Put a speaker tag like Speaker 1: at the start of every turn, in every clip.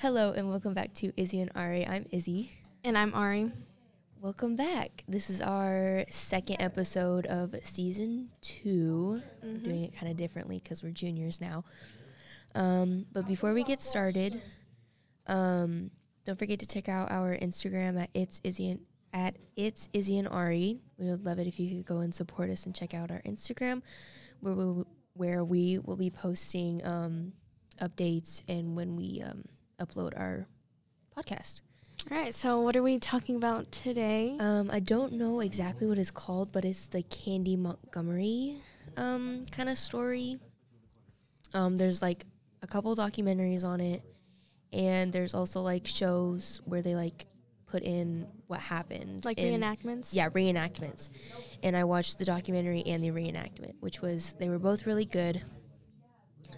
Speaker 1: Hello and welcome back to Izzy and Arry. I'm Izzy.
Speaker 2: And I'm Arry.
Speaker 1: Welcome back. This is our second episode of season 2 We're doing it kind of differently because we're juniors now. Um, but before we get started, um, don't forget to check out our Instagram at it's Izzy and at it's Izzy and Arry. We would love it if you could go and support us and check out our Instagram, where we where we will be posting um, updates and when we um, upload our podcast.
Speaker 2: All right, so what are we talking about today?
Speaker 1: Um, I don't know exactly what it's called, but it's the Candy Montgomery um, kind of story. Um, there's like a couple documentaries on it, and there's also like shows where they like put in what happened,
Speaker 2: like
Speaker 1: in-
Speaker 2: reenactments?
Speaker 1: Yeah, reenactments. And I watched the documentary and the reenactment, which was they were both really good.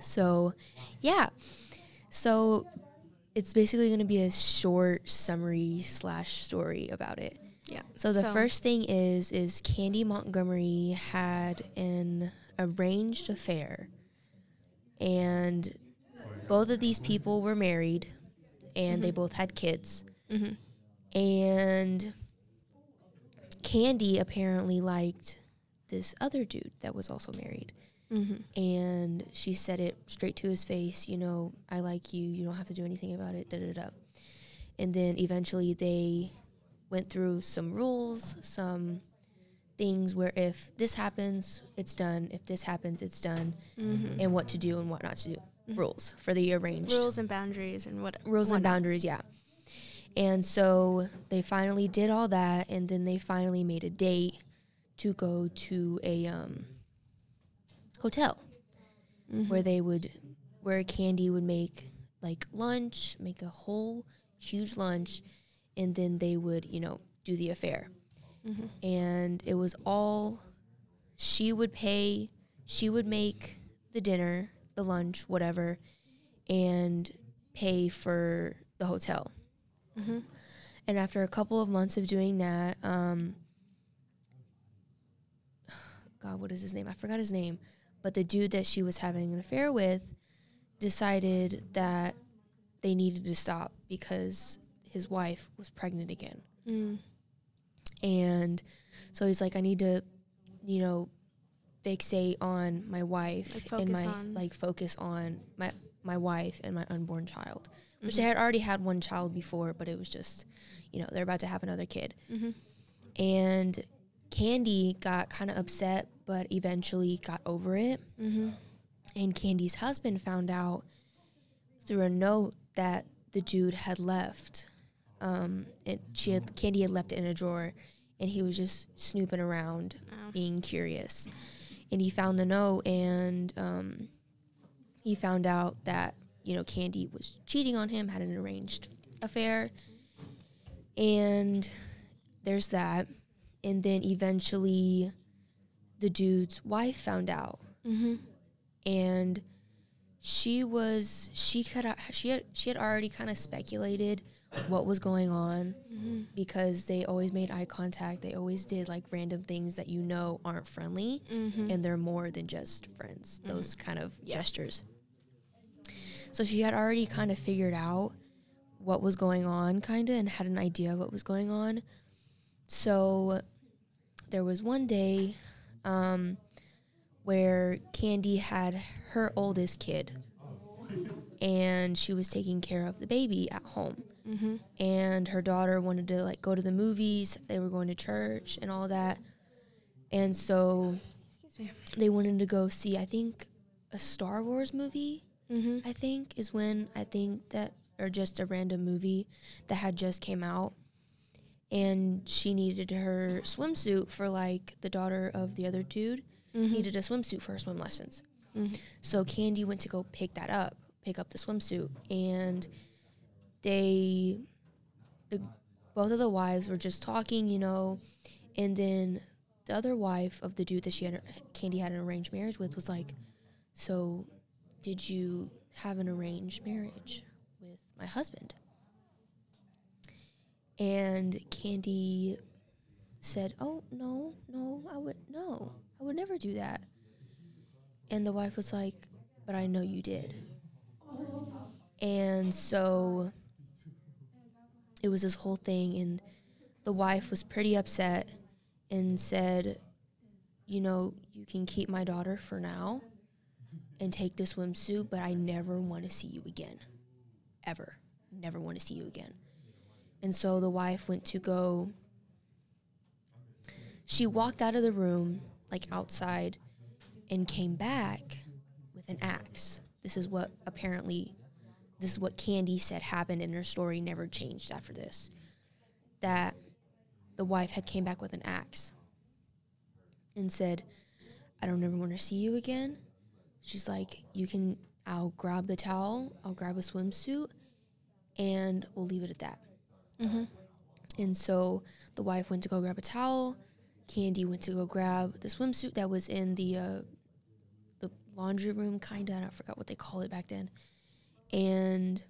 Speaker 1: So, yeah. So it's basically going to be a short summary slash story about it.
Speaker 2: Yeah.
Speaker 1: So the
Speaker 2: So-
Speaker 1: first thing is is Candy Montgomery had an arranged affair, and both of these people were married, and they both had kids,
Speaker 2: Mhm.
Speaker 1: and Candy apparently liked this other dude that was also married
Speaker 2: Mhm.
Speaker 1: and she said it straight to his face you know i like you you don't have to do anything about it da da da and then eventually they went through some rules some things where if this happens it's done. If this happens it's done.
Speaker 2: Mhm.
Speaker 1: and what to do and what not to do. Rules for the arranged
Speaker 2: Rules and boundaries and what
Speaker 1: rules and boundaries yeah. And so they finally did all that and then they finally made a date to go to a um, hotel
Speaker 2: Mhm.
Speaker 1: where they would where candy would make like lunch make a whole huge lunch and then they would you know do the affair
Speaker 2: Mhm.
Speaker 1: and it was all she would pay she would make the dinner the lunch whatever and pay for the hotel
Speaker 2: Mhm.
Speaker 1: and after a couple of months of doing that um god what is his name i forgot his name but the dude that she was having an affair with decided that they needed to stop because his wife was pregnant again
Speaker 2: Mm.
Speaker 1: and so he's like i need to you know fixate on my wife
Speaker 2: Like,
Speaker 1: and my
Speaker 2: on-
Speaker 1: like focus on my my wife and my unborn child which
Speaker 2: Mhm.
Speaker 1: they had already had one child before but it was just you know they're about to have another kid
Speaker 2: Mhm.
Speaker 1: and candy got kind of upset but eventually got over it.
Speaker 2: Mhm.
Speaker 1: and candy's husband found out through a note that the dude had left. Um and she had candy had left it in a drawer and he was just snooping around
Speaker 2: Oh.
Speaker 1: being curious. And he found the note and um he found out that you know candy was cheating on him had an arranged affair. And there's that and then eventually the dude's wife found out
Speaker 2: Mhm.
Speaker 1: and she was she could she had she had already kind of speculated what was going on
Speaker 2: Mhm.
Speaker 1: because they always made eye contact they always did like random things that you know aren't friendly
Speaker 2: Mhm.
Speaker 1: and they're more than just friends those kind of
Speaker 2: Yeah.
Speaker 1: gestures so she had already kind of figured out what was going on kind of and had an idea of what was going on so there was one day um, where candy had her oldest kid and she was taking care of the baby at home
Speaker 2: Mhm.
Speaker 1: and her daughter wanted to like go to the movies they were going to church and all that and so they wanted to go see i think a star wars movie
Speaker 2: Mhm.
Speaker 1: i think is when i think that or just a random movie that had just came out and she needed her swimsuit for like the daughter of the other dude
Speaker 2: Mhm.
Speaker 1: needed a swimsuit for her swim lessons
Speaker 2: Mhm.
Speaker 1: so Candy went to go pick that up, pick up the swimsuit, and they, the both of the wives were just talking, you know, and then the other wife of the dude that she had, Candy had an arranged marriage with, was like, "So, did you have an arranged marriage with my husband?" And Candy said, "Oh no, no, I would no, I would never do that." And the wife was like, But I know you did. And so it was this whole thing, and the wife was pretty upset and said, You know, you can keep my daughter for now and take the swimsuit, but I never want to see you again. Ever. Never want to see you again. And so the wife went to go. She walked out of the room, like outside, and came back with an axe. This is what apparently, this is what Candy said happened in her story, never changed after this. That the wife had came back with an axe and said, I don't ever want to see you again. She's like, you can, I'll grab the towel, I'll grab a swimsuit, and we'll leave it at that.
Speaker 2: Mm-hmm.
Speaker 1: And so the wife went to go grab a towel. Candy went to go grab the swimsuit that was in the uh, the laundry room, kind of. I forgot what they call it back then. And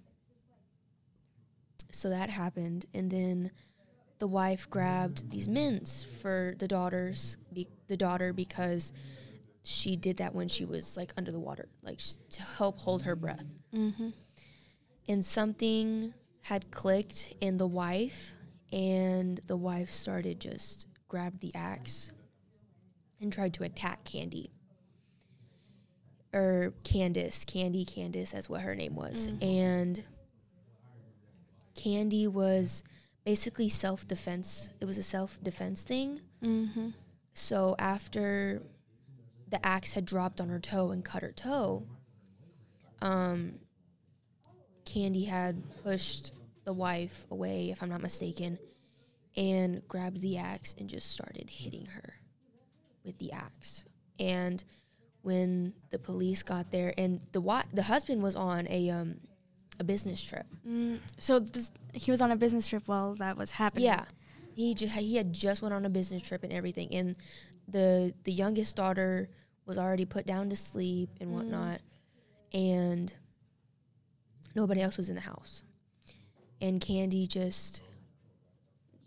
Speaker 1: so that happened, and then the wife grabbed these mints for the daughters, be- the daughter, because she did that when she was like under the water, like sh- to help hold her breath
Speaker 2: Mm-hmm.
Speaker 1: and something had clicked in the wife and the wife started just grabbed the axe and tried to attack candy. Or candace candy candace that's what her name was. And candy was basically self-defense. It was a self-defense thing.
Speaker 2: Mm-hmm.
Speaker 1: so after the axe had dropped on her toe and cut her toe, um, Candy had pushed the wife away, if I'm not mistaken, and grabbed the axe and just started hitting her with the axe. And when the police got there, and the wa- the husband was on a um, a business trip.
Speaker 2: Mm, so this, he was on a business trip while that was happening.
Speaker 1: Yeah, he just he had just went on a business trip and everything, and the the youngest daughter was already put down to sleep and
Speaker 2: Mm.
Speaker 1: whatnot, and nobody else was in the house, and Candy just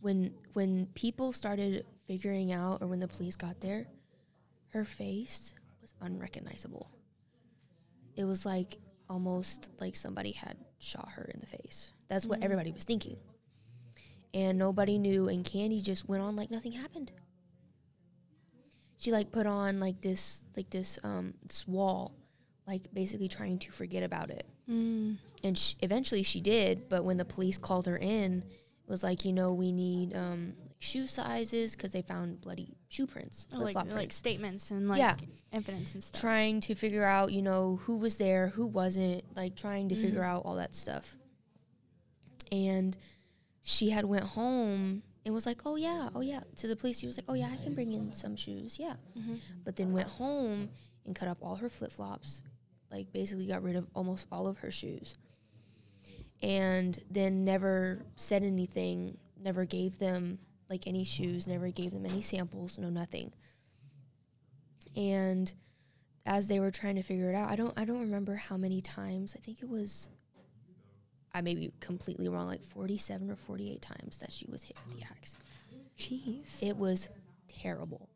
Speaker 1: when when people started figuring out or when the police got there, her face was unrecognizable. It was like almost like somebody had shot her in the face. That's what
Speaker 2: Mhm.
Speaker 1: everybody was thinking and nobody knew and candy just went on like nothing happened she like put on like this like this um this wall like basically trying to forget about it
Speaker 2: Mm.
Speaker 1: And sh- eventually she did but when the police called her in it was like you know we need um shoe sizes because they found bloody shoe prints
Speaker 2: Oh, like, like statements and like
Speaker 1: Yeah.
Speaker 2: evidence and stuff.
Speaker 1: trying to figure out, you know, who was there, who wasn't, like trying to figure
Speaker 2: Mhm.
Speaker 1: out all that stuff. And she had went home and was like, "Oh yeah, oh yeah." To the police, she was like, "Oh yeah, I can bring in some shoes, yeah."
Speaker 2: Mhm.
Speaker 1: But then went home and cut up all her flip flops, like basically got rid of almost all of her shoes, and then never said anything, never gave them like any shoes, never gave them any samples, no nothing. And as they were trying to figure it out, I don't I don't remember how many times. I think it was I may be completely wrong, like 47 or 48 times that she was hit with the axe.
Speaker 2: Jeez.
Speaker 1: It was terrible.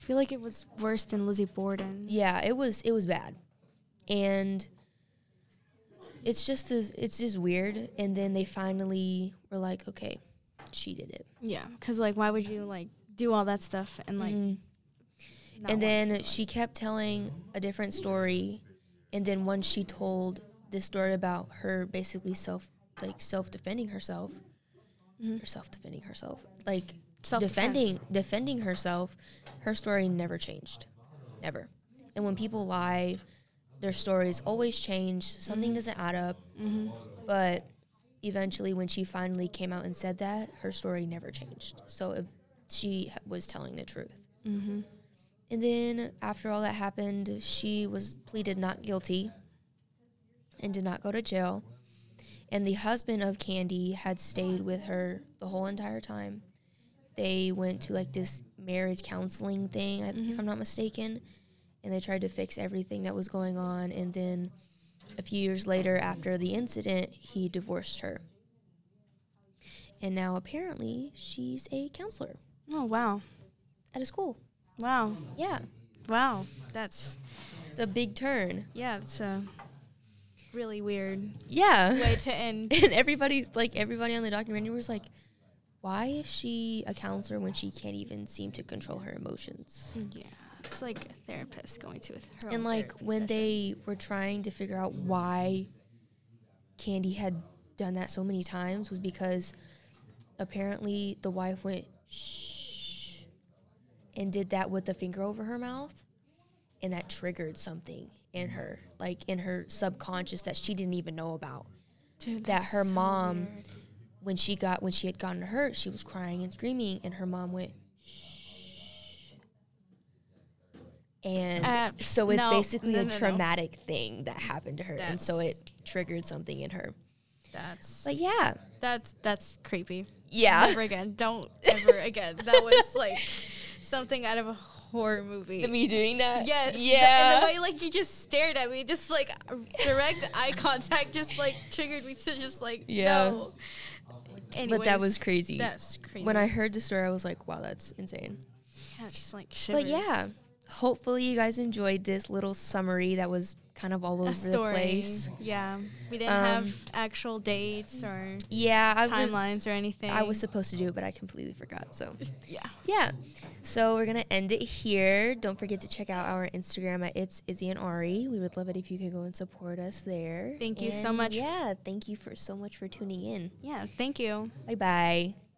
Speaker 2: I feel like it was worse than Lizzie Borden.
Speaker 1: Yeah, it was it was bad. And it's just as, it's just weird and then they finally were like, "Okay, she did it."
Speaker 2: Yeah, because like, why would you like do all that stuff and like?
Speaker 1: Mhm. and then she kept telling a different story and then once she told this story about her basically self like self-defending herself
Speaker 2: Mhm.
Speaker 1: or self-defending herself like
Speaker 2: Self-defense.
Speaker 1: defending defending herself her story never changed never and when people lie their stories always change something
Speaker 2: Mhm.
Speaker 1: doesn't add up
Speaker 2: Mhm.
Speaker 1: but eventually when she finally came out and said that her story never changed so if she was telling the truth
Speaker 2: Mhm.
Speaker 1: and then after all that happened, she was pleaded not guilty and did not go to jail. And the husband of Candy had stayed with her the whole entire time. They went to like this marriage counseling thing, I- if. I'm not mistaken, and they tried to fix everything that was going on. And then a few years later, after the incident, he divorced her. And now apparently she's a counselor
Speaker 2: Oh wow,
Speaker 1: at a school.
Speaker 2: wow,
Speaker 1: Yeah,
Speaker 2: wow. That's
Speaker 1: it's a big turn.
Speaker 2: yeah. It's uh, really weird
Speaker 1: Yeah.
Speaker 2: way to end.
Speaker 1: and everybody's like everybody on the documentary was like, why is she a counselor when she can't even seem to control her emotions?
Speaker 2: yeah, it's like a therapist going to her.
Speaker 1: and like when
Speaker 2: session.
Speaker 1: they were trying to figure out why Candy had done that so many times was because apparently the wife went shh and did that with the finger over her mouth and that triggered something in her like in her subconscious that she didn't even know about
Speaker 2: Dude,
Speaker 1: that her
Speaker 2: so
Speaker 1: mom-
Speaker 2: weird.
Speaker 1: when she got when she had gotten hurt she was crying and screaming and her mom went shh and
Speaker 2: Uh,
Speaker 1: so it's
Speaker 2: no,
Speaker 1: basically
Speaker 2: no,
Speaker 1: a
Speaker 2: no, no.
Speaker 1: traumatic thing that happened to her and so it triggered something in her
Speaker 2: That's
Speaker 1: but yeah
Speaker 2: that's that's creepy.
Speaker 1: yeah
Speaker 2: Never again. Don't ever again. That was like something out of a horror movie.
Speaker 1: me doing that
Speaker 2: Yes.
Speaker 1: yeah
Speaker 2: and the way like you just stared at me, just like direct eye contact, just like triggered me to just like
Speaker 1: Yeah.
Speaker 2: no.
Speaker 1: but that was crazy
Speaker 2: That's crazy.
Speaker 1: when i heard the story i was like wow that's insane
Speaker 2: yeah, just like shivers.
Speaker 1: but yeah hopefully you guys enjoyed this little summary that was kind of all over
Speaker 2: a
Speaker 1: the
Speaker 2: story.
Speaker 1: place
Speaker 2: Yeah, we didn't
Speaker 1: Um,
Speaker 2: have actual dates or
Speaker 1: yeah i was
Speaker 2: timelines or anything.
Speaker 1: I was supposed to do it, but I completely forgot. So,
Speaker 2: yeah.
Speaker 1: yeah. So, we're going to end it here. Don't forget to check out our Instagram at It's Izzy and Arry. We would love it if you could go and support us there.
Speaker 2: Thank you so much.
Speaker 1: Yeah. Thank you for so much for tuning in.
Speaker 2: Yeah. Thank you.
Speaker 1: Bye bye.